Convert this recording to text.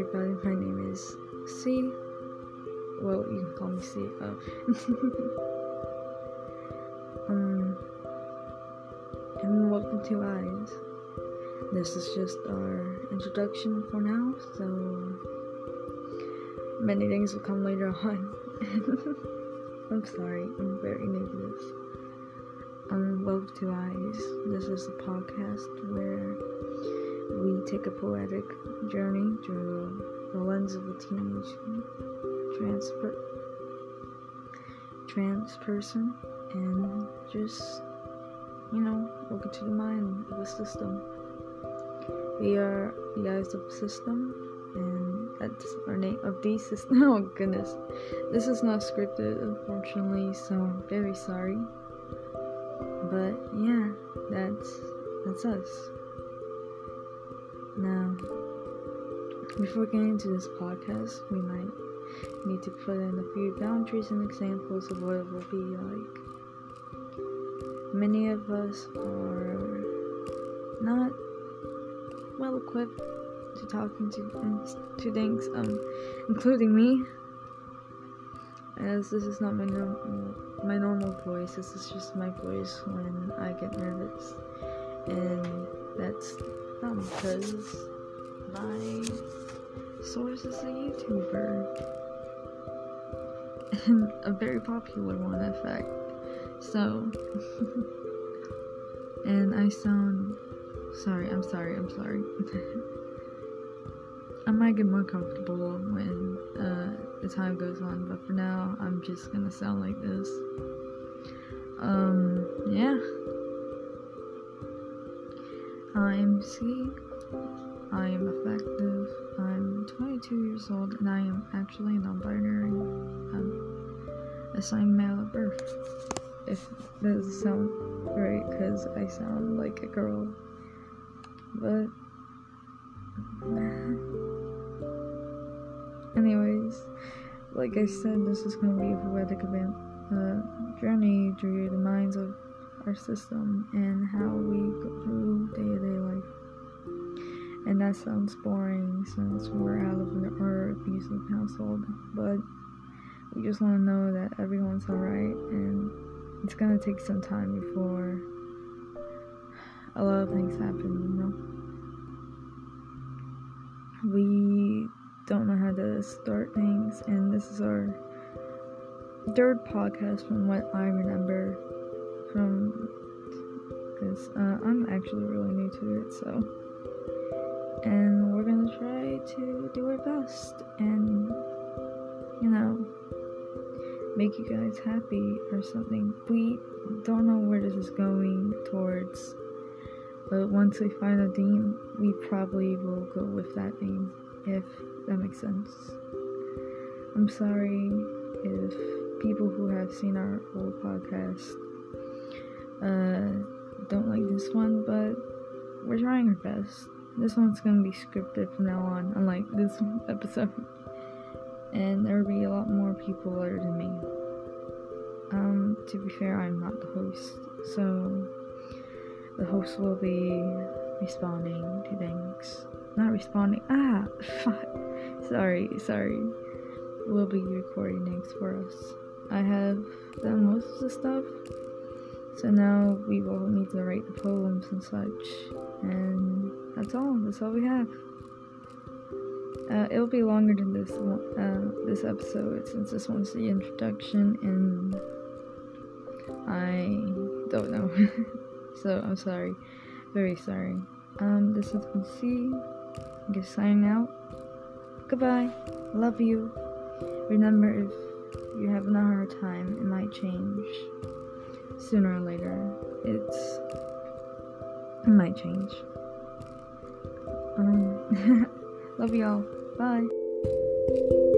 everybody. My name is C. Well, you can call me C. Oh. um, and welcome to Eyes. This is just our introduction for now, so many things will come later on. I'm sorry, I'm very new to this. Um, welcome to Eyes. This is a podcast where take a poetic journey through the lens of a teenage trans, trans person and just, you know, look into the mind of the system. We are the eyes of the system, and that's our name of the system. Oh goodness, this is not scripted, unfortunately, so I'm very sorry. But yeah, that's that's us. Now, before getting into this podcast, we might need to put in a few boundaries and examples of what it will be like. Many of us are not well equipped to talking to to things, um, including me, as this is not my normal my normal voice. This is just my voice when I get nervous, and that's um, because my source is a YouTuber, and a very popular one, in fact. So, and I sound sorry. I'm sorry. I'm sorry. I might get more comfortable when uh, the time goes on, but for now, I'm just gonna sound like this. Um, yeah. I'm am effective. I'm 22 years old, and I am actually non-binary. I'm assigned male at birth. If that doesn't sound right, because I sound like a girl, but. Anyways, like I said, this is going to be a poetic event, uh, journey through the minds of our system and how we go through day to day life. And that sounds boring since we're out of an or abusive household, but we just want to know that everyone's alright, and it's gonna take some time before a lot of things happen, you know. We don't know how to start things, and this is our third podcast from what I remember from this. Uh, I'm actually really new to it, so. And we're gonna try to do our best and, you know, make you guys happy or something. We don't know where this is going towards, but once we find a theme, we probably will go with that theme if that makes sense. I'm sorry if people who have seen our old podcast uh, don't like this one, but we're trying our best. This one's gonna be scripted from now on, unlike this episode. And there will be a lot more people other than me. Um, to be fair, I'm not the host, so the host will be responding to things. Not responding. Ah, fuck. Sorry, sorry. Will be recording things for us. I have done most of the stuff, so now we will need to write the poems and such. And that's all. That's all we have. Uh, it'll be longer than this one, uh, this episode since this one's the introduction, and I don't know. so I'm sorry, very sorry. Um, this has been C. I'm just signing out. Goodbye. Love you. Remember, if you're having a hard time, it might change sooner or later. It's it might change. Um, love y'all. Bye.